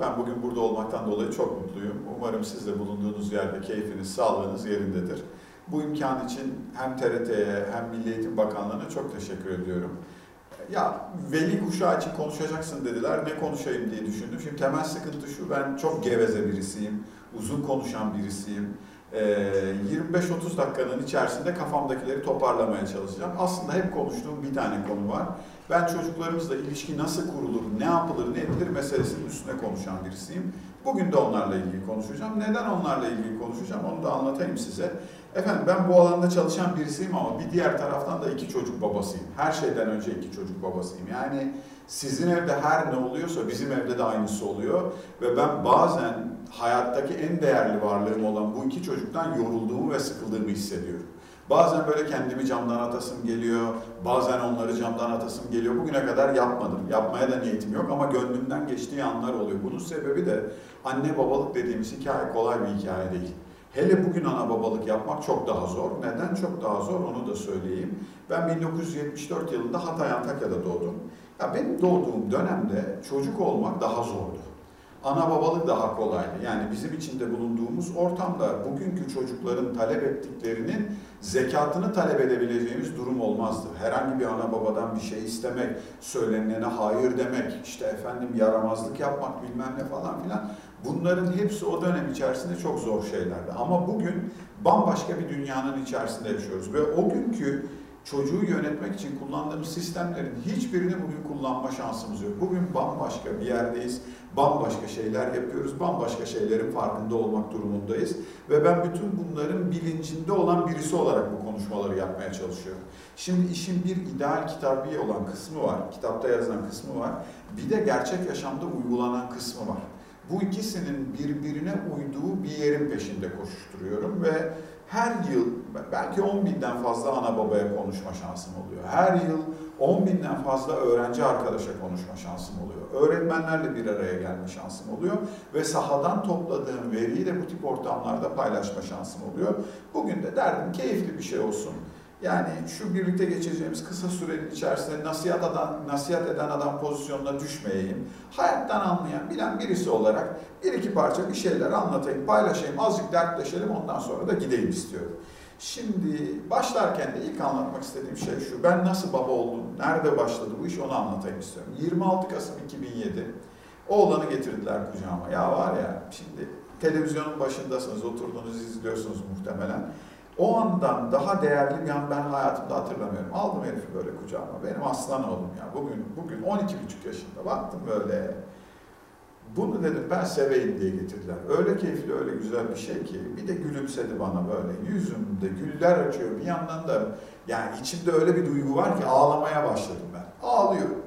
Ben bugün burada olmaktan dolayı çok mutluyum. Umarım siz de bulunduğunuz yerde keyfiniz, sağlığınız yerindedir. Bu imkan için hem TRT'ye hem Milli Eğitim Bakanlığı'na çok teşekkür ediyorum. Ya veli kuşağı için konuşacaksın dediler. Ne konuşayım diye düşündüm. Şimdi temel sıkıntı şu. Ben çok geveze birisiyim. Uzun konuşan birisiyim. 25-30 dakikanın içerisinde kafamdakileri toparlamaya çalışacağım. Aslında hep konuştuğum bir tane konu var. Ben çocuklarımızla ilişki nasıl kurulur, ne yapılır, ne edilir meselesinin üstüne konuşan birisiyim. Bugün de onlarla ilgili konuşacağım. Neden onlarla ilgili konuşacağım onu da anlatayım size. Efendim ben bu alanda çalışan birisiyim ama bir diğer taraftan da iki çocuk babasıyım. Her şeyden önce iki çocuk babasıyım. Yani sizin evde her ne oluyorsa bizim evde de aynısı oluyor. Ve ben bazen hayattaki en değerli varlığım olan bu iki çocuktan yorulduğumu ve sıkıldığımı hissediyorum. Bazen böyle kendimi camdan atasım geliyor, bazen onları camdan atasım geliyor. Bugüne kadar yapmadım, yapmaya da niyetim yok ama gönlümden geçtiği anlar oluyor. Bunun sebebi de anne babalık dediğimiz hikaye kolay bir hikaye değil. Hele bugün ana babalık yapmak çok daha zor. Neden çok daha zor onu da söyleyeyim. Ben 1974 yılında Hatay Antakya'da doğdum. Ya benim doğduğum dönemde çocuk olmak daha zordu. Ana babalık daha kolaydı. Yani bizim içinde bulunduğumuz ortamda bugünkü çocukların talep ettiklerinin zekatını talep edebileceğimiz durum olmazdı. Herhangi bir ana babadan bir şey istemek, söylenene hayır demek, işte efendim yaramazlık yapmak bilmem ne falan filan bunların hepsi o dönem içerisinde çok zor şeylerdi. Ama bugün bambaşka bir dünyanın içerisinde yaşıyoruz ve o günkü çocuğu yönetmek için kullandığımız sistemlerin hiçbirini bugün kullanma şansımız yok. Bugün bambaşka bir yerdeyiz, bambaşka şeyler yapıyoruz, bambaşka şeylerin farkında olmak durumundayız. Ve ben bütün bunların bilincinde olan birisi olarak bu konuşmaları yapmaya çalışıyorum. Şimdi işin bir ideal kitabi olan kısmı var, kitapta yazılan kısmı var. Bir de gerçek yaşamda uygulanan kısmı var. Bu ikisinin birbirine uyduğu bir yerin peşinde koşuşturuyorum ve her yıl belki 10 binden fazla ana babaya konuşma şansım oluyor. Her yıl 10 binden fazla öğrenci arkadaşa konuşma şansım oluyor. Öğretmenlerle bir araya gelme şansım oluyor. Ve sahadan topladığım veriyi de bu tip ortamlarda paylaşma şansım oluyor. Bugün de derdim keyifli bir şey olsun. Yani şu birlikte geçireceğimiz kısa sürenin içerisinde nasihat, adam, nasihat eden adam pozisyonuna düşmeyeyim. Hayattan anlayan, bilen birisi olarak bir iki parça bir şeyler anlatayım, paylaşayım, azıcık dertleşelim ondan sonra da gideyim istiyorum. Şimdi başlarken de ilk anlatmak istediğim şey şu. Ben nasıl baba oldum, nerede başladı bu iş onu anlatayım istiyorum. 26 Kasım 2007 oğlanı getirdiler kucağıma. Ya var ya şimdi televizyonun başındasınız, oturdunuz izliyorsunuz muhtemelen. O andan daha değerli bir an ben hayatımda hatırlamıyorum. Aldım herifi böyle kucağıma. Benim aslan oğlum ya. Bugün bugün 12,5 yaşında. Baktım böyle. Bunu dedim ben seveyim diye getirdiler. Öyle keyifli, öyle güzel bir şey ki. Bir de gülümsedi bana böyle. Yüzümde güller açıyor. Bir yandan da yani içimde öyle bir duygu var ki ağlamaya başladım ben. Ağlıyorum.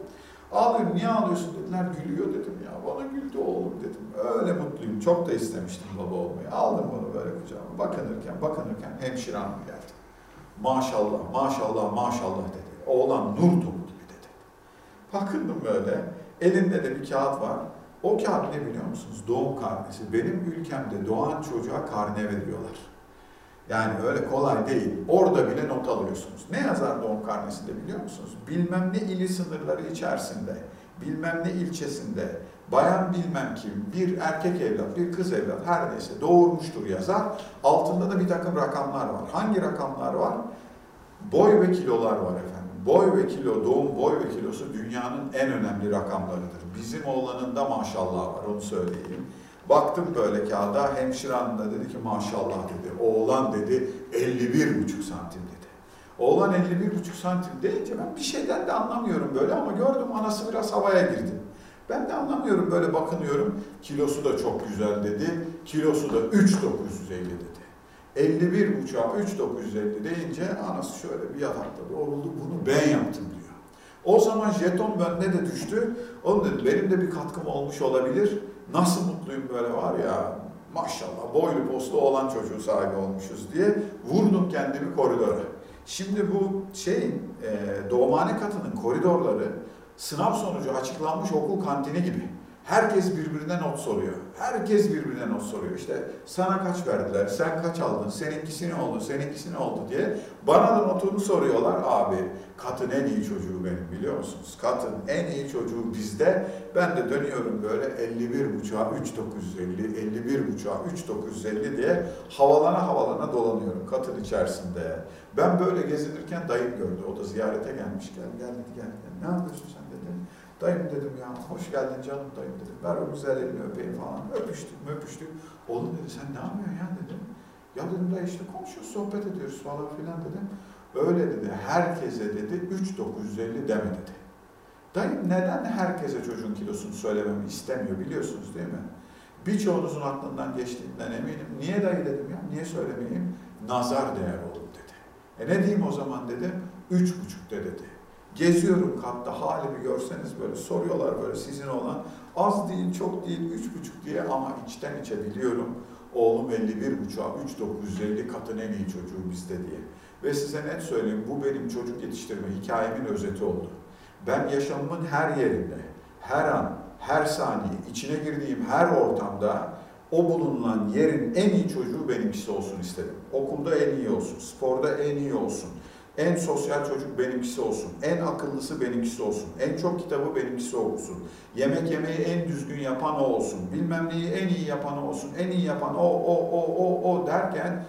Ağlıyorum. Niye ağlıyorsun dediler. Gülüyor dedim ya. Bana güldü oğlum dedim. Öyle mutluyum. Çok da istemiştim baba olmayı. Aldım bunu böyle kucağıma. Bakınırken, bakınırken hemşire hanım geldi. Maşallah, maşallah, maşallah dedi. Oğlan nur topu gibi dedi. Bakındım böyle. Elinde de bir kağıt var. O kağıt ne biliyor musunuz? Doğum karnesi. Benim ülkemde doğan çocuğa karne veriyorlar. Yani öyle kolay değil. Orada bile not alıyorsunuz. Ne yazar doğum karnesinde biliyor musunuz? Bilmem ne ili sınırları içerisinde, bilmem ne ilçesinde, bayan bilmem kim, bir erkek evlat, bir kız evlat her neyse doğurmuştur yazar. Altında da bir takım rakamlar var. Hangi rakamlar var? Boy ve kilolar var efendim. Boy ve kilo, doğum boy ve kilosu dünyanın en önemli rakamlarıdır. Bizim oğlanın da maşallah var, onu söyleyeyim. Baktım böyle kağıda, hemşire da dedi ki maşallah dedi. Oğlan dedi 51 buçuk santim dedi. Oğlan 51 buçuk santim deyince ben bir şeyden de anlamıyorum böyle ama gördüm anası biraz havaya girdi. Ben de anlamıyorum böyle bakınıyorum. Kilosu da çok güzel dedi. Kilosu da 3950 dedi. 51 buçuğa 3950 deyince anası şöyle bir yatakta doğruldu. Bunu ben yaptım diyor. O zaman jeton bende de düştü. Onun dedim benim de bir katkım olmuş olabilir. Nasıl mutluyum böyle var ya maşallah boylu poslu olan çocuğu sahibi olmuşuz diye vurdum kendimi koridora. Şimdi bu şeyin e, doğumhane katının koridorları sınav sonucu açıklanmış okul kantini gibi. Herkes birbirine not soruyor. Herkes birbirine not soruyor. İşte sana kaç verdiler, sen kaç aldın, seninkisi ne oldu, seninkisi ne oldu diye. Bana da notunu soruyorlar. Abi katın en iyi çocuğu benim biliyor musunuz? Katın en iyi çocuğu bizde. Ben de dönüyorum böyle 51 buçuğa 3950, 51 buçuğa 3950 diye havalana havalana dolanıyorum katın içerisinde. Ben böyle gezinirken dayım gördü. O da ziyarete gelmiş. Gel gel gel. gel. Ne yapıyorsun sen. Dayım dedim ya hoş geldin canım dayım dedim. Ver o güzel elini öpeyim falan. Öpüştük öpüştük. Oğlum dedi sen ne yapıyorsun ya dedim. Ya dedim dayı işte konuşuyoruz sohbet ediyoruz falan filan dedim. Öyle dedi herkese dedi 3950 deme dedi. Dayım neden herkese çocuğun kilosunu söylememi istemiyor biliyorsunuz değil mi? Birçoğunuzun aklından geçtiğinden eminim. Niye dayı dedim ya niye söylemeyeyim? Nazar değer olur dedi. E ne diyeyim o zaman dedim. Üç buçukta dedi. Geziyorum katta halimi görseniz böyle soruyorlar böyle sizin olan az değil çok değil üç buçuk diye ama içten içe biliyorum oğlum 51 buçuğa 3950 katın en iyi çocuğu bizde diye. Ve size net söyleyeyim bu benim çocuk yetiştirme hikayemin özeti oldu. Ben yaşamımın her yerinde, her an, her saniye, içine girdiğim her ortamda o bulunan yerin en iyi çocuğu benimkisi olsun istedim. Okulda en iyi olsun, sporda en iyi olsun, en sosyal çocuk benimkisi olsun. En akıllısı benimkisi olsun. En çok kitabı benimkisi olsun. Yemek yemeyi en düzgün yapan o olsun. Bilmem neyi en iyi yapan o olsun. En iyi yapan o, o, o, o, o derken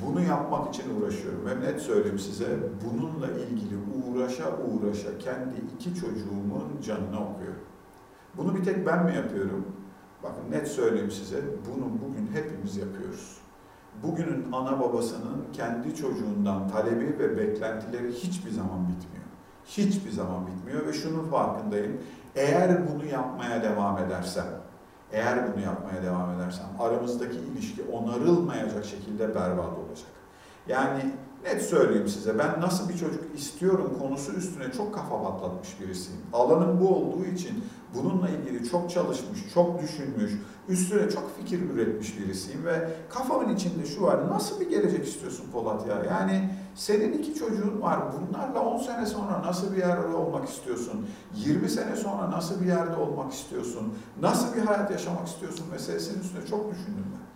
bunu yapmak için uğraşıyorum. Ve net söyleyeyim size bununla ilgili uğraşa uğraşa kendi iki çocuğumun canını okuyorum. Bunu bir tek ben mi yapıyorum? Bakın net söyleyeyim size bunu bugün hepimiz yapıyoruz bugünün ana babasının kendi çocuğundan talebi ve beklentileri hiçbir zaman bitmiyor. Hiçbir zaman bitmiyor ve şunun farkındayım. Eğer bunu yapmaya devam edersem, eğer bunu yapmaya devam edersem aramızdaki ilişki onarılmayacak şekilde berbat olacak. Yani net söyleyeyim size ben nasıl bir çocuk istiyorum konusu üstüne çok kafa patlatmış birisiyim. Alanım bu olduğu için bununla ilgili çok çalışmış, çok düşünmüş, üstüne çok fikir üretmiş birisiyim ve kafamın içinde şu var, nasıl bir gelecek istiyorsun Polat ya? Yani senin iki çocuğun var, bunlarla 10 sene sonra nasıl bir yerde olmak istiyorsun? 20 sene sonra nasıl bir yerde olmak istiyorsun? Nasıl bir hayat yaşamak istiyorsun meselesinin üstüne çok düşündüm ben.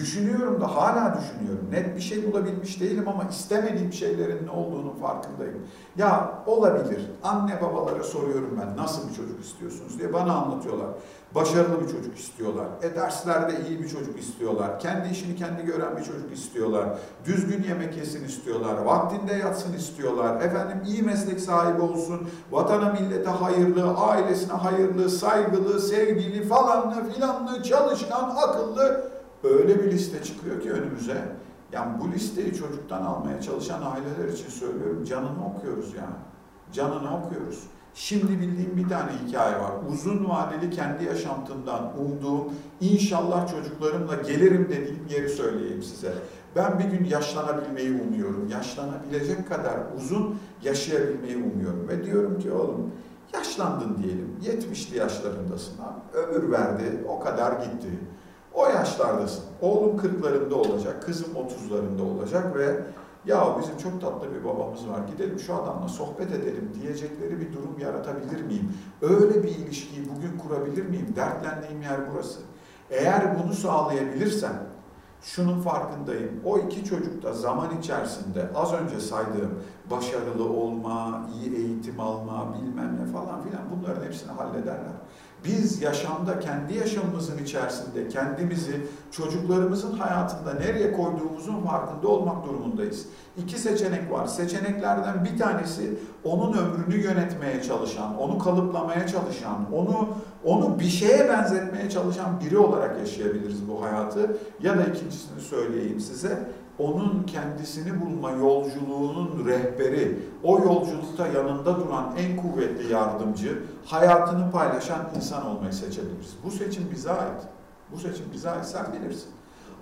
Düşünüyorum da hala düşünüyorum. Net bir şey bulabilmiş değilim ama istemediğim şeylerin ne olduğunu farkındayım. Ya olabilir. Anne babalara soruyorum ben nasıl bir çocuk istiyorsunuz diye bana anlatıyorlar. Başarılı bir çocuk istiyorlar. E derslerde iyi bir çocuk istiyorlar. Kendi işini kendi gören bir çocuk istiyorlar. Düzgün yemek yesin istiyorlar. Vaktinde yatsın istiyorlar. Efendim iyi meslek sahibi olsun. Vatana millete hayırlı, ailesine hayırlı, saygılı, sevgili falanlı filanlı, çalışkan, akıllı öyle bir liste çıkıyor ki önümüze. Yani bu listeyi çocuktan almaya çalışan aileler için söylüyorum. Canını okuyoruz yani. Canını okuyoruz. Şimdi bildiğim bir tane hikaye var. Uzun vadeli kendi yaşantımdan umduğum, inşallah çocuklarımla gelirim dediğim yeri söyleyeyim size. Ben bir gün yaşlanabilmeyi umuyorum. Yaşlanabilecek kadar uzun yaşayabilmeyi umuyorum. Ve diyorum ki oğlum yaşlandın diyelim. 70'li yaşlarındasın. Ömür verdi, o kadar gitti. O yaşlardasın. Oğlum 40'larında olacak, kızım 30'larında olacak ve ya bizim çok tatlı bir babamız var gidelim şu adamla sohbet edelim diyecekleri bir durum yaratabilir miyim? Öyle bir ilişkiyi bugün kurabilir miyim? Dertlendiğim yer burası. Eğer bunu sağlayabilirsem şunun farkındayım. O iki çocuk da zaman içerisinde az önce saydığım başarılı olma, iyi eğitim alma, bilmem ne falan filan bunların hepsini hallederler. Biz yaşamda kendi yaşamımızın içerisinde kendimizi çocuklarımızın hayatında nereye koyduğumuzun farkında olmak durumundayız. İki seçenek var. Seçeneklerden bir tanesi onun ömrünü yönetmeye çalışan, onu kalıplamaya çalışan, onu onu bir şeye benzetmeye çalışan biri olarak yaşayabiliriz bu hayatı. Ya da ikincisini söyleyeyim size onun kendisini bulma yolculuğunun rehberi, o yolculukta yanında duran en kuvvetli yardımcı, hayatını paylaşan insan olmayı seçebiliriz. Bu seçim bize ait. Bu seçim bize ait. Sen bilirsin.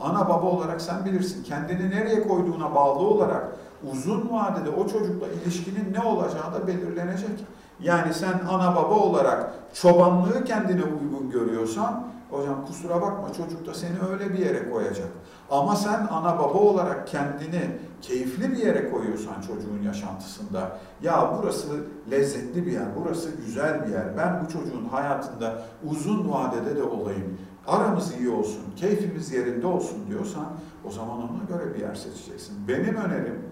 Ana baba olarak sen bilirsin. Kendini nereye koyduğuna bağlı olarak uzun vadede o çocukla ilişkinin ne olacağı da belirlenecek. Yani sen ana baba olarak çobanlığı kendine uygun görüyorsan hocam kusura bakma çocuk da seni öyle bir yere koyacak. Ama sen ana baba olarak kendini keyifli bir yere koyuyorsan çocuğun yaşantısında, ya burası lezzetli bir yer, burası güzel bir yer, ben bu çocuğun hayatında uzun vadede de olayım, aramız iyi olsun, keyfimiz yerinde olsun diyorsan o zaman ona göre bir yer seçeceksin. Benim önerim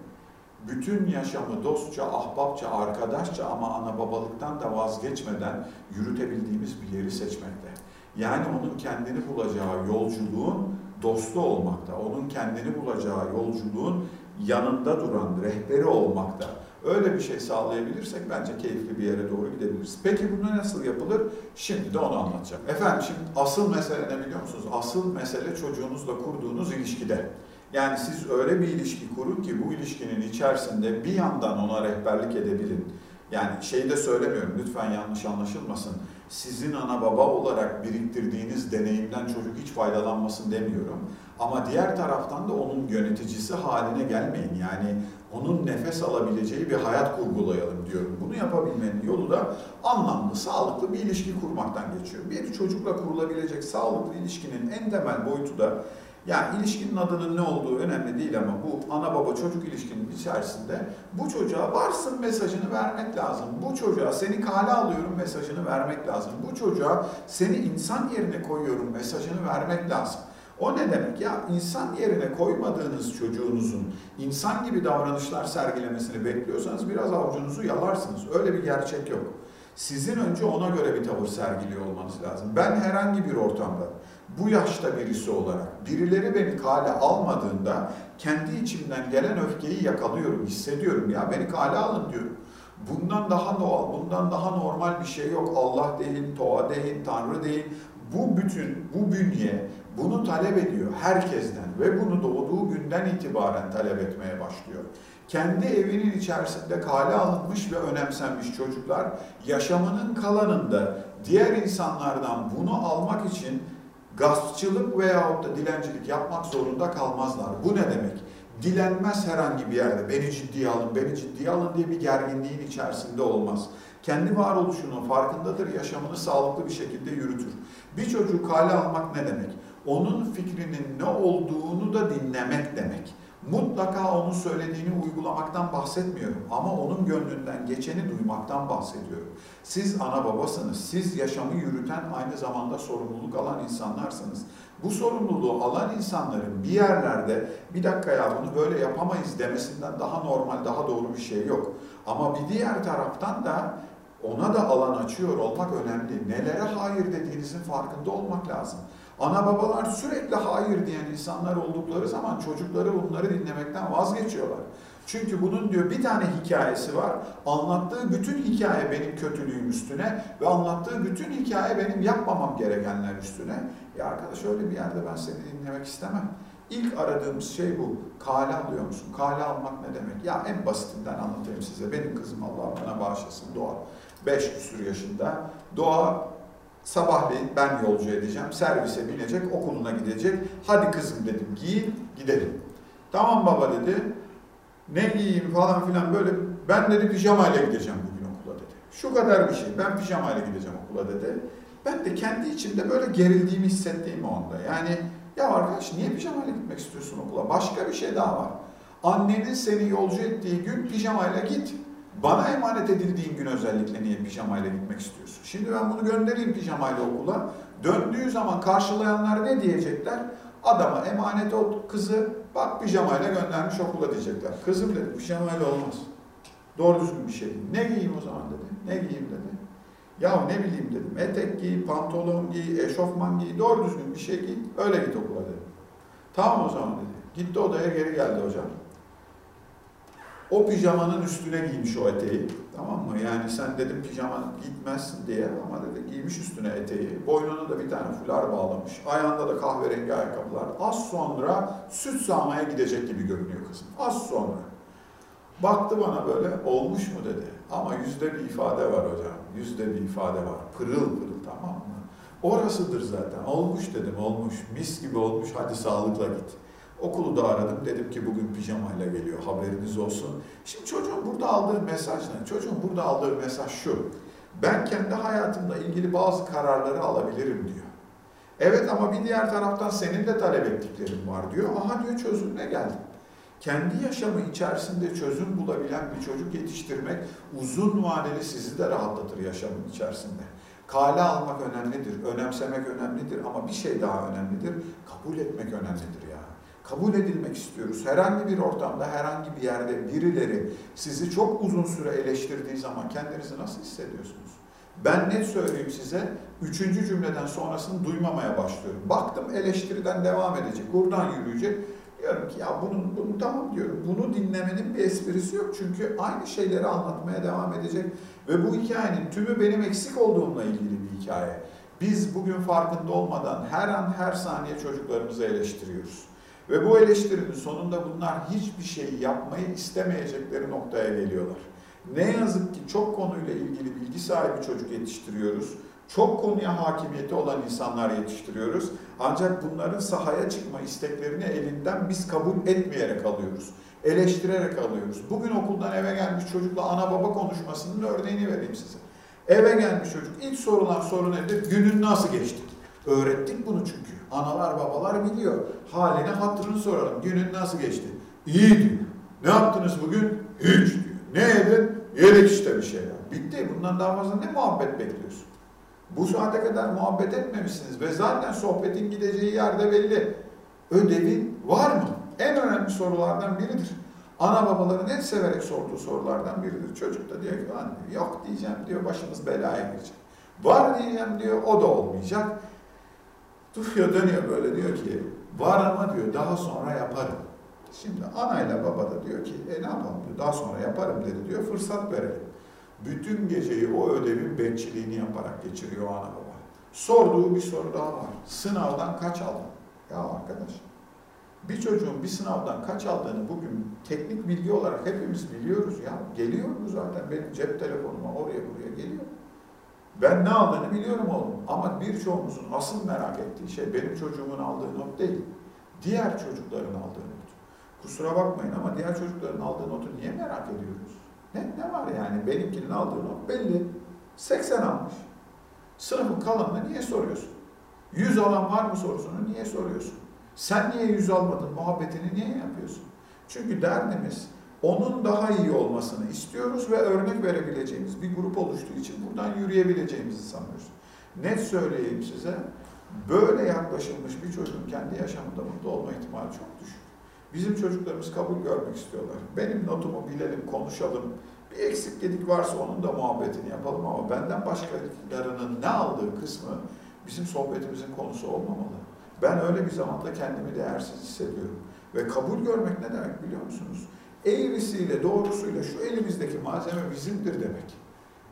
bütün yaşamı dostça, ahbapça, arkadaşça ama ana babalıktan da vazgeçmeden yürütebildiğimiz bir yeri seçmekte. Yani onun kendini bulacağı yolculuğun dostu olmakta, onun kendini bulacağı yolculuğun yanında duran rehberi olmakta. Öyle bir şey sağlayabilirsek bence keyifli bir yere doğru gidebiliriz. Peki bunu nasıl yapılır? Şimdi de onu anlatacağım. Efendim şimdi asıl mesele ne biliyor musunuz? Asıl mesele çocuğunuzla kurduğunuz ilişkide. Yani siz öyle bir ilişki kurun ki bu ilişkinin içerisinde bir yandan ona rehberlik edebilin. Yani şeyi de söylemiyorum lütfen yanlış anlaşılmasın. Sizin ana baba olarak biriktirdiğiniz deneyimden çocuk hiç faydalanmasın demiyorum. Ama diğer taraftan da onun yöneticisi haline gelmeyin. Yani onun nefes alabileceği bir hayat kurgulayalım diyorum. Bunu yapabilmenin yolu da anlamlı, sağlıklı bir ilişki kurmaktan geçiyor. Bir çocukla kurulabilecek sağlıklı ilişkinin en temel boyutu da yani ilişkinin adının ne olduğu önemli değil ama bu ana baba çocuk ilişkinin içerisinde bu çocuğa varsın mesajını vermek lazım. Bu çocuğa seni kale alıyorum mesajını vermek lazım. Bu çocuğa seni insan yerine koyuyorum mesajını vermek lazım. O ne demek ya? insan yerine koymadığınız çocuğunuzun insan gibi davranışlar sergilemesini bekliyorsanız biraz avucunuzu yalarsınız. Öyle bir gerçek yok. Sizin önce ona göre bir tavır sergiliyor olmanız lazım. Ben herhangi bir ortamda bu yaşta birisi olarak birileri beni kale almadığında kendi içimden gelen öfkeyi yakalıyorum, hissediyorum. Ya beni kale alın diyorum. Bundan daha doğal, bundan daha normal bir şey yok. Allah değil, Toğa değil, Tanrı değil. Bu bütün, bu bünye bunu talep ediyor herkesten ve bunu doğduğu günden itibaren talep etmeye başlıyor. Kendi evinin içerisinde kale alınmış ve önemsenmiş çocuklar yaşamının kalanında diğer insanlardan bunu almak için gaspçılık veyahut da dilencilik yapmak zorunda kalmazlar. Bu ne demek? Dilenmez herhangi bir yerde. Beni ciddiye alın, beni ciddiye alın diye bir gerginliğin içerisinde olmaz. Kendi varoluşunun farkındadır, yaşamını sağlıklı bir şekilde yürütür. Bir çocuğu kale almak ne demek? Onun fikrinin ne olduğunu da dinlemek demek. Mutlaka onun söylediğini uygulamaktan bahsetmiyorum ama onun gönlünden geçeni duymaktan bahsediyorum. Siz ana babasınız, siz yaşamı yürüten aynı zamanda sorumluluk alan insanlarsınız. Bu sorumluluğu alan insanların bir yerlerde bir dakika ya bunu böyle yapamayız demesinden daha normal, daha doğru bir şey yok. Ama bir diğer taraftan da ona da alan açıyor olmak önemli. Nelere hayır dediğinizin farkında olmak lazım. Ana babalar sürekli hayır diyen insanlar oldukları zaman çocukları bunları dinlemekten vazgeçiyorlar. Çünkü bunun diyor bir tane hikayesi var. Anlattığı bütün hikaye benim kötülüğüm üstüne ve anlattığı bütün hikaye benim yapmamam gerekenler üstüne. Ya arkadaş öyle bir yerde ben seni dinlemek istemem. İlk aradığımız şey bu. Kale alıyor musun? Kale almak ne demek? Ya en basitinden anlatayım size. Benim kızım Allah bana bağışlasın Doğa. Beş küsur yaşında. Doğa Sabahleyin ben yolcu edeceğim. Servise binecek, okuluna gidecek. Hadi kızım dedim giyin gidelim. Tamam baba dedi. Ne giyeyim falan filan böyle. Ben dedi pijamayla gideceğim bugün okula dedi. Şu kadar bir şey. Ben pijamayla gideceğim okula dedi. Ben de kendi içimde böyle gerildiğimi hissettiğim o anda. Yani ya arkadaş niye pijamayla gitmek istiyorsun okula? Başka bir şey daha var. Annenin seni yolcu ettiği gün pijamayla git. Bana emanet edildiğin gün özellikle niye pijamayla gitmek istiyorsun? Şimdi ben bunu göndereyim pijamayla okula. Döndüğü zaman karşılayanlar ne diyecekler? Adama emanet ol kızı bak pijamayla göndermiş okula diyecekler. Kızım dedi pijamayla olmaz. Doğru düzgün bir şey. Ne giyeyim o zaman dedi. Ne giyeyim dedi. Ya ne bileyim dedim. Etek giy, pantolon giy, eşofman giy, doğru düzgün bir şey giy. Öyle git okula dedi. Tamam o zaman dedi. Gitti odaya geri geldi hocam. O pijamanın üstüne giymiş o eteği. Tamam mı? Yani sen dedim pijama gitmezsin diye ama dedi giymiş üstüne eteği. Boynuna da bir tane fular bağlamış. Ayağında da kahverengi ayakkabılar. Az sonra süt sağmaya gidecek gibi görünüyor kızım. Az sonra. Baktı bana böyle olmuş mu dedi. Ama yüzde bir ifade var hocam. Yüzde bir ifade var. Pırıl pırıl tamam mı? Orasıdır zaten. Olmuş dedim olmuş. Mis gibi olmuş. Hadi sağlıkla git. Okulu da aradım. Dedim ki bugün pijamayla geliyor. Haberiniz olsun. Şimdi çocuğun burada aldığı mesaj ne? Çocuğun burada aldığı mesaj şu. Ben kendi hayatımla ilgili bazı kararları alabilirim diyor. Evet ama bir diğer taraftan senin de talep ettiklerin var diyor. Aha diyor çözümle geldim. Kendi yaşamı içerisinde çözüm bulabilen bir çocuk yetiştirmek uzun vadeli sizi de rahatlatır yaşamın içerisinde. Kale almak önemlidir, önemsemek önemlidir ama bir şey daha önemlidir, kabul etmek önemlidir. Kabul edilmek istiyoruz. Herhangi bir ortamda, herhangi bir yerde birileri sizi çok uzun süre eleştirdiği zaman kendinizi nasıl hissediyorsunuz? Ben net söyleyeyim size, üçüncü cümleden sonrasını duymamaya başlıyorum. Baktım eleştiriden devam edecek, buradan yürüyecek. Diyorum ki ya bunun, bunu tamam diyorum. Bunu dinlemenin bir esprisi yok. Çünkü aynı şeyleri anlatmaya devam edecek. Ve bu hikayenin tümü benim eksik olduğumla ilgili bir hikaye. Biz bugün farkında olmadan her an her saniye çocuklarımızı eleştiriyoruz. Ve bu eleştirinin sonunda bunlar hiçbir şey yapmayı istemeyecekleri noktaya geliyorlar. Ne yazık ki çok konuyla ilgili bilgi sahibi çocuk yetiştiriyoruz. Çok konuya hakimiyeti olan insanlar yetiştiriyoruz. Ancak bunların sahaya çıkma isteklerini elinden biz kabul etmeyerek alıyoruz. Eleştirerek alıyoruz. Bugün okuldan eve gelmiş çocukla ana baba konuşmasının örneğini vereyim size. Eve gelmiş çocuk ilk sorulan soru nedir? Günün nasıl geçti? Öğrettik bunu çünkü. Analar babalar biliyor. Haline hatırını soralım. Günün nasıl geçti? İyi diyor. Ne yaptınız bugün? Hiç diyor. Ne yedin? Yedik işte bir şeyler. Bitti. Bundan daha fazla ne muhabbet bekliyorsun? Bu saate kadar muhabbet etmemişsiniz ve zaten sohbetin gideceği yerde belli. Ödevin var mı? En önemli sorulardan biridir. Ana babaların en severek sorduğu sorulardan biridir. Çocuk da diyor ki anne yok diyeceğim diyor başımız belaya girecek. Var diyeceğim diyor o da olmayacak. Duruyor dönüyor böyle diyor ki var ama diyor daha sonra yaparım. Şimdi anayla baba da diyor ki e ne yapalım diyor daha sonra yaparım dedi diyor fırsat verelim. Bütün geceyi o ödevin bekçiliğini yaparak geçiriyor ana baba. Sorduğu bir soru daha var. Sınavdan kaç aldın? Ya arkadaş bir çocuğun bir sınavdan kaç aldığını bugün teknik bilgi olarak hepimiz biliyoruz ya. Geliyor bu zaten benim cep telefonuma oraya buraya geliyor. Ben ne aldığını biliyorum oğlum. Ama birçoğumuzun asıl merak ettiği şey benim çocuğumun aldığı not değil. Diğer çocukların aldığı not. Kusura bakmayın ama diğer çocukların aldığı notu niye merak ediyoruz? Ne, ne var yani? Benimkinin aldığı not belli. 80 almış. Sınıfın kalanını niye soruyorsun? 100 alan var mı sorusunu niye soruyorsun? Sen niye 100 almadın muhabbetini niye yapıyorsun? Çünkü derdimiz onun daha iyi olmasını istiyoruz ve örnek verebileceğimiz bir grup oluştuğu için buradan yürüyebileceğimizi sanıyoruz. Net söyleyeyim size, böyle yaklaşılmış bir çocuğun kendi yaşamında mutlu olma ihtimali çok düşük. Bizim çocuklarımız kabul görmek istiyorlar. Benim notumu bilelim, konuşalım. Bir eksik gedik varsa onun da muhabbetini yapalım ama benden başkalarının ne aldığı kısmı bizim sohbetimizin konusu olmamalı. Ben öyle bir zamanda kendimi değersiz hissediyorum. Ve kabul görmek ne demek biliyor musunuz? Eğrisiyle doğrusuyla şu elimizdeki malzeme bizimdir demek.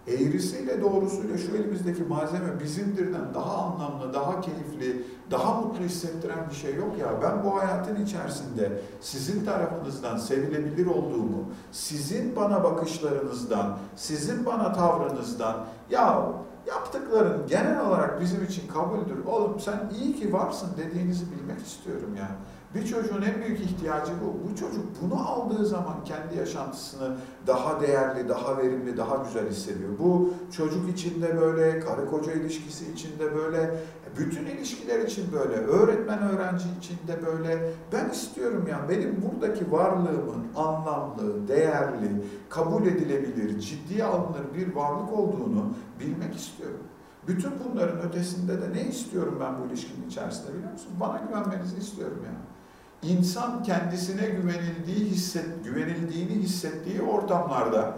Eğrisiyle doğrusuyla şu elimizdeki malzeme bizimdirden daha anlamlı, daha keyifli, daha mutlu hissettiren bir şey yok ya. Ben bu hayatın içerisinde sizin tarafınızdan sevilebilir olduğumu, sizin bana bakışlarınızdan, sizin bana tavrınızdan, ya yaptıkların genel olarak bizim için kabuldür. Oğlum sen iyi ki varsın dediğinizi bilmek istiyorum ya. Bir çocuğun en büyük ihtiyacı bu. Bu çocuk bunu aldığı zaman kendi yaşantısını daha değerli, daha verimli, daha güzel hissediyor. Bu çocuk içinde böyle, karı koca ilişkisi içinde böyle, bütün ilişkiler için böyle, öğretmen öğrenci içinde böyle. Ben istiyorum ya benim buradaki varlığımın anlamlı, değerli, kabul edilebilir, ciddiye alınır bir varlık olduğunu bilmek istiyorum. Bütün bunların ötesinde de ne istiyorum ben bu ilişkinin içerisinde biliyor musun? Bana güvenmenizi istiyorum yani. İnsan kendisine güvenildiği hisset, güvenildiğini hissettiği ortamlarda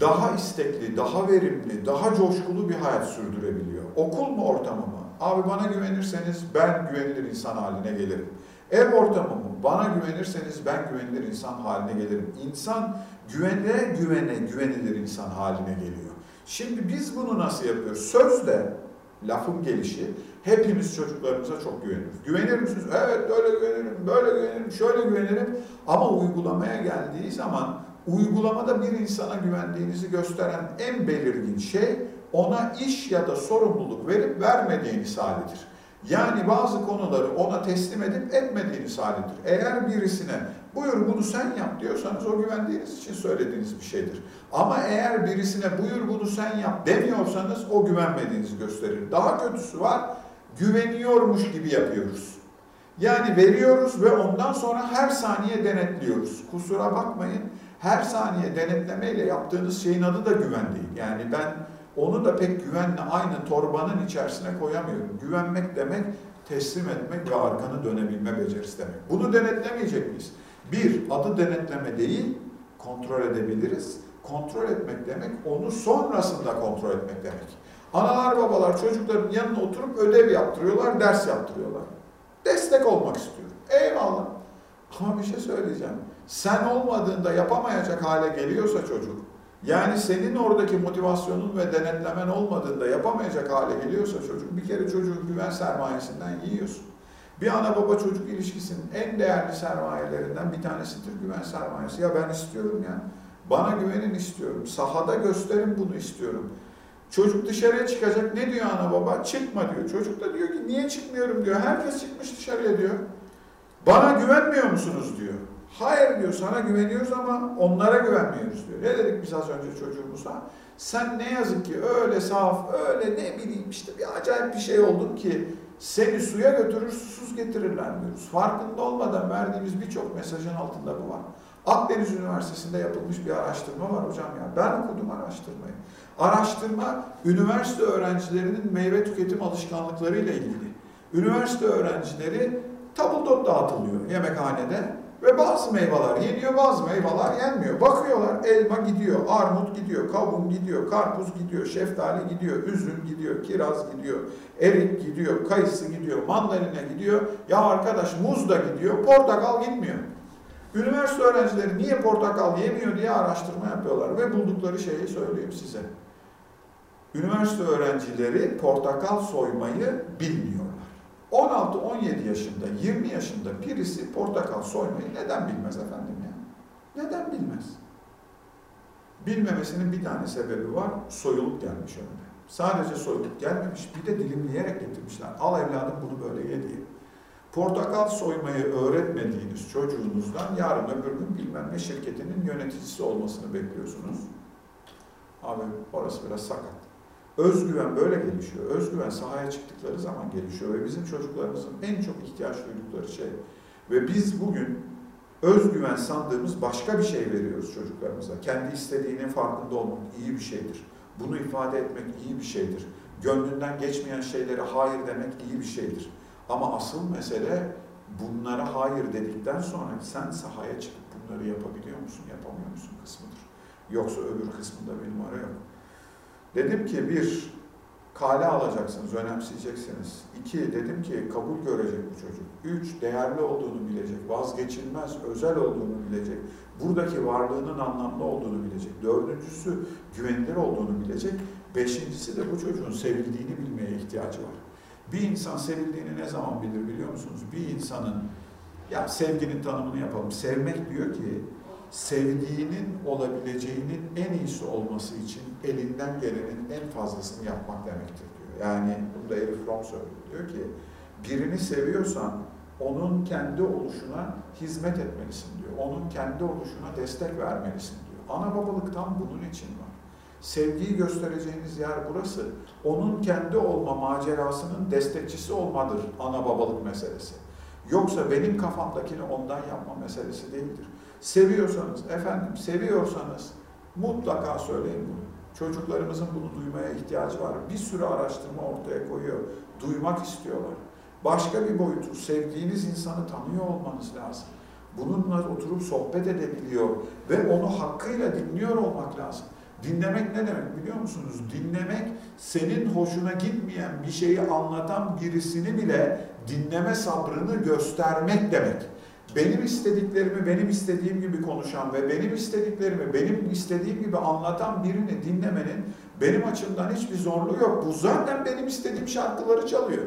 daha istekli, daha verimli, daha coşkulu bir hayat sürdürebiliyor. Okul mu ortamı mı? Abi bana güvenirseniz ben güvenilir insan haline gelirim. Ev ortamı mı? Bana güvenirseniz ben güvenilir insan haline gelirim. İnsan güvene güvene güvenilir insan haline geliyor. Şimdi biz bunu nasıl yapıyoruz? Sözle lafın gelişi hepimiz çocuklarımıza çok güveniyoruz. Güvenir misiniz? Evet böyle güvenirim, böyle güvenirim, şöyle güvenirim. Ama uygulamaya geldiği zaman uygulamada bir insana güvendiğinizi gösteren en belirgin şey ona iş ya da sorumluluk verip vermediğiniz halidir. Yani bazı konuları ona teslim edip etmediğiniz halidir. Eğer birisine buyur bunu sen yap diyorsanız o güvendiğiniz için söylediğiniz bir şeydir. Ama eğer birisine buyur bunu sen yap demiyorsanız o güvenmediğinizi gösterir. Daha kötüsü var güveniyormuş gibi yapıyoruz. Yani veriyoruz ve ondan sonra her saniye denetliyoruz. Kusura bakmayın her saniye denetlemeyle yaptığınız şeyin adı da güven değil. Yani ben onu da pek güvenle aynı torbanın içerisine koyamıyorum. Güvenmek demek teslim etmek ve arkanı dönebilme becerisi demek. Bunu denetlemeyecek miyiz? Bir, adı denetleme değil, kontrol edebiliriz. Kontrol etmek demek, onu sonrasında kontrol etmek demek. Analar babalar çocukların yanına oturup ödev yaptırıyorlar, ders yaptırıyorlar. Destek olmak istiyorum. Eyvallah. Ama bir şey söyleyeceğim. Sen olmadığında yapamayacak hale geliyorsa çocuk, yani senin oradaki motivasyonun ve denetlemen olmadığında yapamayacak hale geliyorsa çocuk, bir kere çocuğun güven sermayesinden yiyorsun. Bir ana baba çocuk ilişkisinin en değerli sermayelerinden bir tanesidir güven sermayesi. Ya ben istiyorum ya. Bana güvenin istiyorum. Sahada gösterin bunu istiyorum. Çocuk dışarıya çıkacak. Ne diyor ana baba? Çıkma diyor. Çocuk da diyor ki niye çıkmıyorum diyor. Herkes çıkmış dışarıya diyor. Bana güvenmiyor musunuz diyor. Hayır diyor sana güveniyoruz ama onlara güvenmiyoruz diyor. Ne dedik biz az önce çocuğumuza? Sen ne yazık ki öyle saf, öyle ne bileyim işte bir acayip bir şey oldun ki seni suya götürür, susuz getirirler diyoruz. Farkında olmadan verdiğimiz birçok mesajın altında bu var. Akdeniz Üniversitesi'nde yapılmış bir araştırma var hocam ya. Ben okudum araştırmayı. Araştırma üniversite öğrencilerinin meyve tüketim alışkanlıkları ile ilgili. Üniversite öğrencileri tabldot dağıtılıyor yemekhanede ve bazı meyveler yeniyor, bazı meyveler yenmiyor. Bakıyorlar elma gidiyor, armut gidiyor, kavun gidiyor, karpuz gidiyor, şeftali gidiyor, üzüm gidiyor, kiraz gidiyor, erik gidiyor, kayısı gidiyor, mandalina gidiyor. Ya arkadaş muz da gidiyor, portakal gitmiyor. Üniversite öğrencileri niye portakal yemiyor diye araştırma yapıyorlar ve buldukları şeyi söyleyeyim size. Üniversite öğrencileri portakal soymayı bilmiyorlar. 16-17 yaşında, 20 yaşında birisi portakal soymayı neden bilmez efendim ya? Neden bilmez? Bilmemesinin bir tane sebebi var, soyulup gelmiş önüne. Sadece soyulup gelmemiş, bir de dilimleyerek getirmişler. Al evladım bunu böyle ye diye. Portakal soymayı öğretmediğiniz çocuğunuzdan yarın öbür gün bilmem ne şirketinin yöneticisi olmasını bekliyorsunuz. Abi orası biraz sakat. Özgüven böyle gelişiyor. Özgüven sahaya çıktıkları zaman gelişiyor ve bizim çocuklarımızın en çok ihtiyaç duydukları şey. Ve biz bugün özgüven sandığımız başka bir şey veriyoruz çocuklarımıza. Kendi istediğinin farkında olmak iyi bir şeydir. Bunu ifade etmek iyi bir şeydir. Gönlünden geçmeyen şeylere hayır demek iyi bir şeydir. Ama asıl mesele bunlara hayır dedikten sonra sen sahaya çıkıp bunları yapabiliyor musun, yapamıyor musun kısmıdır. Yoksa öbür kısmında bir numara yok. Dedim ki bir, kale alacaksınız, önemseyeceksiniz. İki, dedim ki kabul görecek bu çocuk. Üç, değerli olduğunu bilecek, vazgeçilmez, özel olduğunu bilecek. Buradaki varlığının anlamlı olduğunu bilecek. Dördüncüsü, güvenilir olduğunu bilecek. Beşincisi de bu çocuğun sevildiğini bilmeye ihtiyacı var. Bir insan sevildiğini ne zaman bilir biliyor musunuz? Bir insanın, ya sevginin tanımını yapalım. Sevmek diyor ki, sevdiğinin olabileceğinin en iyisi olması için elinden gelenin en fazlasını yapmak demektir diyor. Yani bunu da Erich Fromm söylüyor. Diyor ki birini seviyorsan onun kendi oluşuna hizmet etmelisin diyor. Onun kendi oluşuna destek vermelisin diyor. Ana babalık tam bunun için var. Sevgiyi göstereceğiniz yer burası. Onun kendi olma macerasının destekçisi olmadır ana babalık meselesi. Yoksa benim kafamdakini ondan yapma meselesi değildir. Seviyorsanız, efendim seviyorsanız mutlaka söyleyin bunu. Çocuklarımızın bunu duymaya ihtiyacı var. Bir sürü araştırma ortaya koyuyor. Duymak istiyorlar. Başka bir boyutu, sevdiğiniz insanı tanıyor olmanız lazım. Bununla oturup sohbet edebiliyor ve onu hakkıyla dinliyor olmak lazım. Dinlemek ne demek biliyor musunuz? Dinlemek senin hoşuna gitmeyen bir şeyi anlatan birisini bile dinleme sabrını göstermek demek benim istediklerimi benim istediğim gibi konuşan ve benim istediklerimi benim istediğim gibi anlatan birini dinlemenin benim açımdan hiçbir zorluğu yok. Bu zaten benim istediğim şarkıları çalıyor.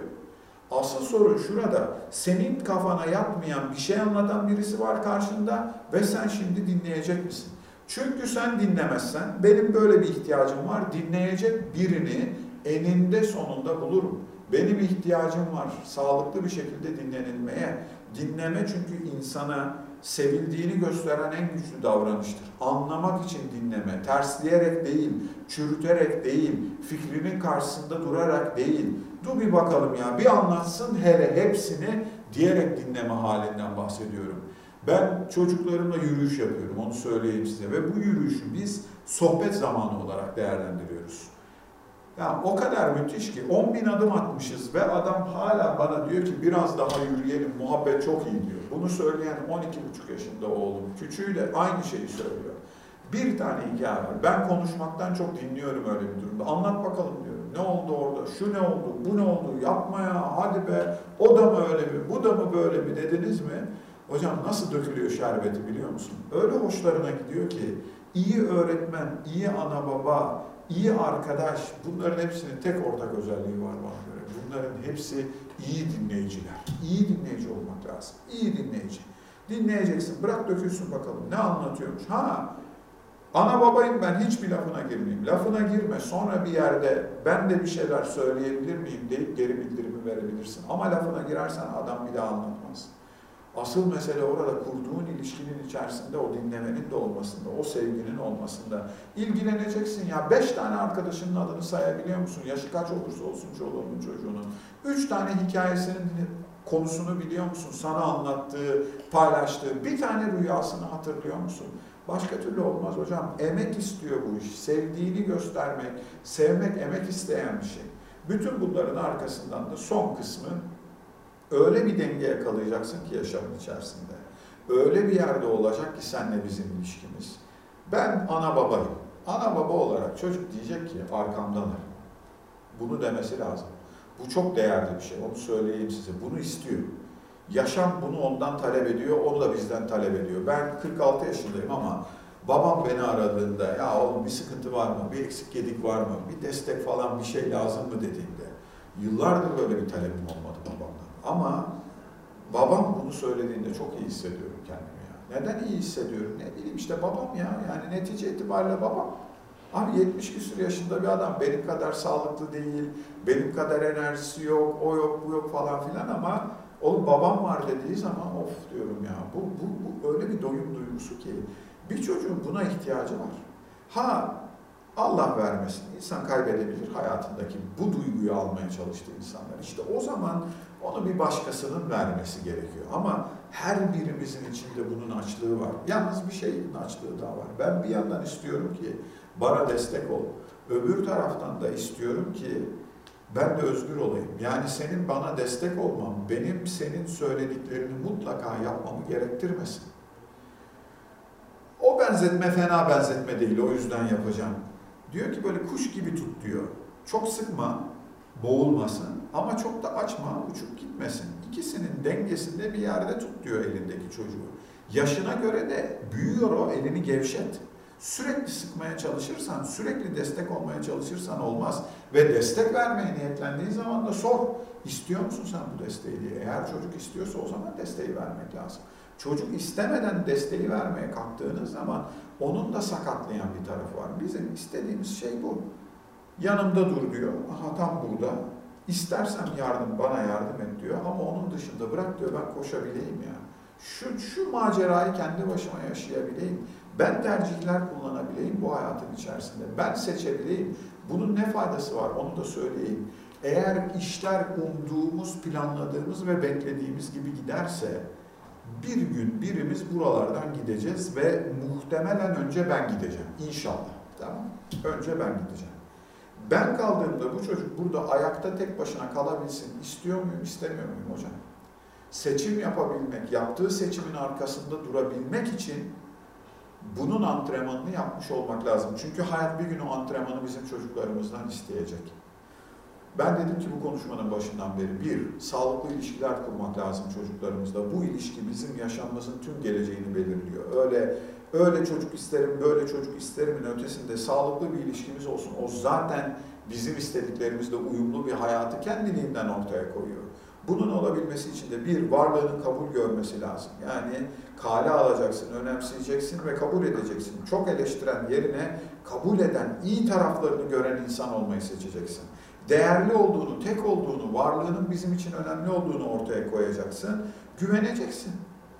Asıl sorun şurada. Senin kafana yatmayan bir şey anlatan birisi var karşında ve sen şimdi dinleyecek misin? Çünkü sen dinlemezsen benim böyle bir ihtiyacım var. Dinleyecek birini eninde sonunda bulurum. Benim ihtiyacım var sağlıklı bir şekilde dinlenilmeye. Dinleme çünkü insana sevildiğini gösteren en güçlü davranıştır. Anlamak için dinleme, tersleyerek değil, çürüterek değil, fikrinin karşısında durarak değil. Dur bir bakalım ya bir anlatsın hele hepsini diyerek dinleme halinden bahsediyorum. Ben çocuklarımla yürüyüş yapıyorum onu söyleyeyim size ve bu yürüyüşü biz sohbet zamanı olarak değerlendiriyoruz. Ya o kadar müthiş ki 10 bin adım atmışız ve adam hala bana diyor ki biraz daha yürüyelim muhabbet çok iyi diyor. Bunu söyleyen 12,5 yaşında oğlum küçüğüyle aynı şeyi söylüyor. Bir tane hikaye var. Ben konuşmaktan çok dinliyorum öyle bir durumda. Anlat bakalım diyorum. Ne oldu orada? Şu ne oldu? Bu ne oldu? Yapma ya. Hadi be. O da mı öyle mi? Bu da mı böyle mi dediniz mi? Hocam nasıl dökülüyor şerbeti biliyor musun? Öyle hoşlarına gidiyor ki iyi öğretmen, iyi ana baba, iyi arkadaş bunların hepsinin tek ortak özelliği var bana göre. Bunların hepsi iyi dinleyiciler. İyi dinleyici olmak lazım. İyi dinleyici. Dinleyeceksin. Bırak dökülsün bakalım. Ne anlatıyormuş? Ha Ana babayım ben hiçbir lafına girmeyeyim. Lafına girme sonra bir yerde ben de bir şeyler söyleyebilir miyim deyip geri bildirimi verebilirsin. Ama lafına girersen adam bir daha anlatmaz. Asıl mesele orada kurduğun ilişkinin içerisinde o dinlemenin de olmasında, o sevginin olmasında. İlgileneceksin ya. Beş tane arkadaşının adını sayabiliyor musun? Yaşı kaç olursa olsun çoluğunun çocuğunun. Üç tane hikayesinin konusunu biliyor musun? Sana anlattığı, paylaştığı bir tane rüyasını hatırlıyor musun? Başka türlü olmaz hocam. Emek istiyor bu iş. Sevdiğini göstermek, sevmek emek isteyen bir şey. Bütün bunların arkasından da son kısmı öyle bir denge yakalayacaksın ki yaşamın içerisinde. Öyle bir yerde olacak ki senle bizim ilişkimiz. Ben ana babayım. Ana baba olarak çocuk diyecek ki arkamdalar. Bunu demesi lazım. Bu çok değerli bir şey. Onu söyleyeyim size. Bunu istiyor. Yaşam bunu ondan talep ediyor, onu da bizden talep ediyor. Ben 46 yaşındayım ama babam beni aradığında ya oğlum bir sıkıntı var mı, bir eksik yedik var mı, bir destek falan bir şey lazım mı dediğinde yıllardır böyle bir talebim olmadı babamdan. Ama babam bunu söylediğinde çok iyi hissediyorum kendimi ya. Neden iyi hissediyorum? Ne bileyim işte babam ya. Yani netice itibariyle babam. Abi 70 küsur yaşında bir adam benim kadar sağlıklı değil, benim kadar enerjisi yok, o yok, bu yok falan filan ama Oğlum babam var dediği zaman of diyorum ya. Bu, bu, bu öyle bir doyum duygusu ki bir çocuğun buna ihtiyacı var. Ha Allah vermesin. İnsan kaybedebilir hayatındaki bu duyguyu almaya çalıştığı insanlar. İşte o zaman onu bir başkasının vermesi gerekiyor. Ama her birimizin içinde bunun açlığı var. Yalnız bir şeyin açlığı daha var. Ben bir yandan istiyorum ki bana destek ol. Öbür taraftan da istiyorum ki ben de özgür olayım. Yani senin bana destek olman, benim senin söylediklerini mutlaka yapmamı gerektirmesin. O benzetme fena benzetme değil, o yüzden yapacağım. Diyor ki böyle kuş gibi tut diyor. Çok sıkma, boğulmasın ama çok da açma, uçup gitmesin. İkisinin dengesinde bir yerde tut diyor elindeki çocuğu. Yaşına göre de büyüyor o, elini gevşet. Sürekli sıkmaya çalışırsan, sürekli destek olmaya çalışırsan olmaz. Ve destek vermeye niyetlendiği zaman da sor. İstiyor musun sen bu desteği diye. Eğer çocuk istiyorsa o zaman desteği vermek lazım. Çocuk istemeden desteği vermeye kalktığınız zaman onun da sakatlayan bir tarafı var. Bizim istediğimiz şey bu. Yanımda dur diyor. Aha tam burada. İstersen yardım bana yardım et diyor ama onun dışında bırak diyor ben koşabileyim ya. Şu, şu macerayı kendi başıma yaşayabileyim. Ben tercihler kullanabileyim bu hayatın içerisinde. Ben seçebileyim. Bunun ne faydası var onu da söyleyeyim. Eğer işler umduğumuz, planladığımız ve beklediğimiz gibi giderse bir gün birimiz buralardan gideceğiz ve muhtemelen önce ben gideceğim. İnşallah. Tamam Önce ben gideceğim. Ben kaldığımda bu çocuk burada ayakta tek başına kalabilsin. istiyor muyum, istemiyor muyum hocam? Seçim yapabilmek, yaptığı seçimin arkasında durabilmek için bunun antrenmanını yapmış olmak lazım. Çünkü hayat bir gün o antrenmanı bizim çocuklarımızdan isteyecek. Ben dedim ki bu konuşmanın başından beri bir, sağlıklı ilişkiler kurmak lazım çocuklarımızla. Bu ilişki bizim yaşamımızın tüm geleceğini belirliyor. Öyle öyle çocuk isterim, böyle çocuk isterimin ötesinde sağlıklı bir ilişkimiz olsun. O zaten bizim istediklerimizle uyumlu bir hayatı kendiliğinden ortaya koyuyor. Bunun olabilmesi için de bir, varlığının kabul görmesi lazım. Yani kale alacaksın, önemseyeceksin ve kabul edeceksin. Çok eleştiren yerine kabul eden, iyi taraflarını gören insan olmayı seçeceksin. Değerli olduğunu, tek olduğunu, varlığının bizim için önemli olduğunu ortaya koyacaksın. Güveneceksin.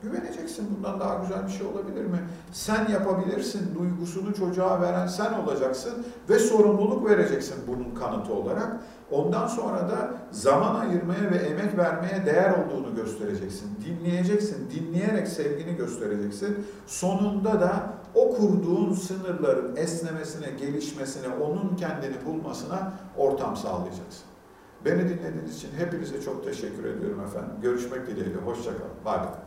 Güveneceksin. Bundan daha güzel bir şey olabilir mi? Sen yapabilirsin. Duygusunu çocuğa veren sen olacaksın ve sorumluluk vereceksin bunun kanıtı olarak. Ondan sonra da zaman ayırmaya ve emek vermeye değer olduğunu göstereceksin. Dinleyeceksin, dinleyerek sevgini göstereceksin. Sonunda da o kurduğun sınırların esnemesine, gelişmesine, onun kendini bulmasına ortam sağlayacaksın. Beni dinlediğiniz için hepinize çok teşekkür ediyorum efendim. Görüşmek dileğiyle. Hoşçakalın. Bay bay.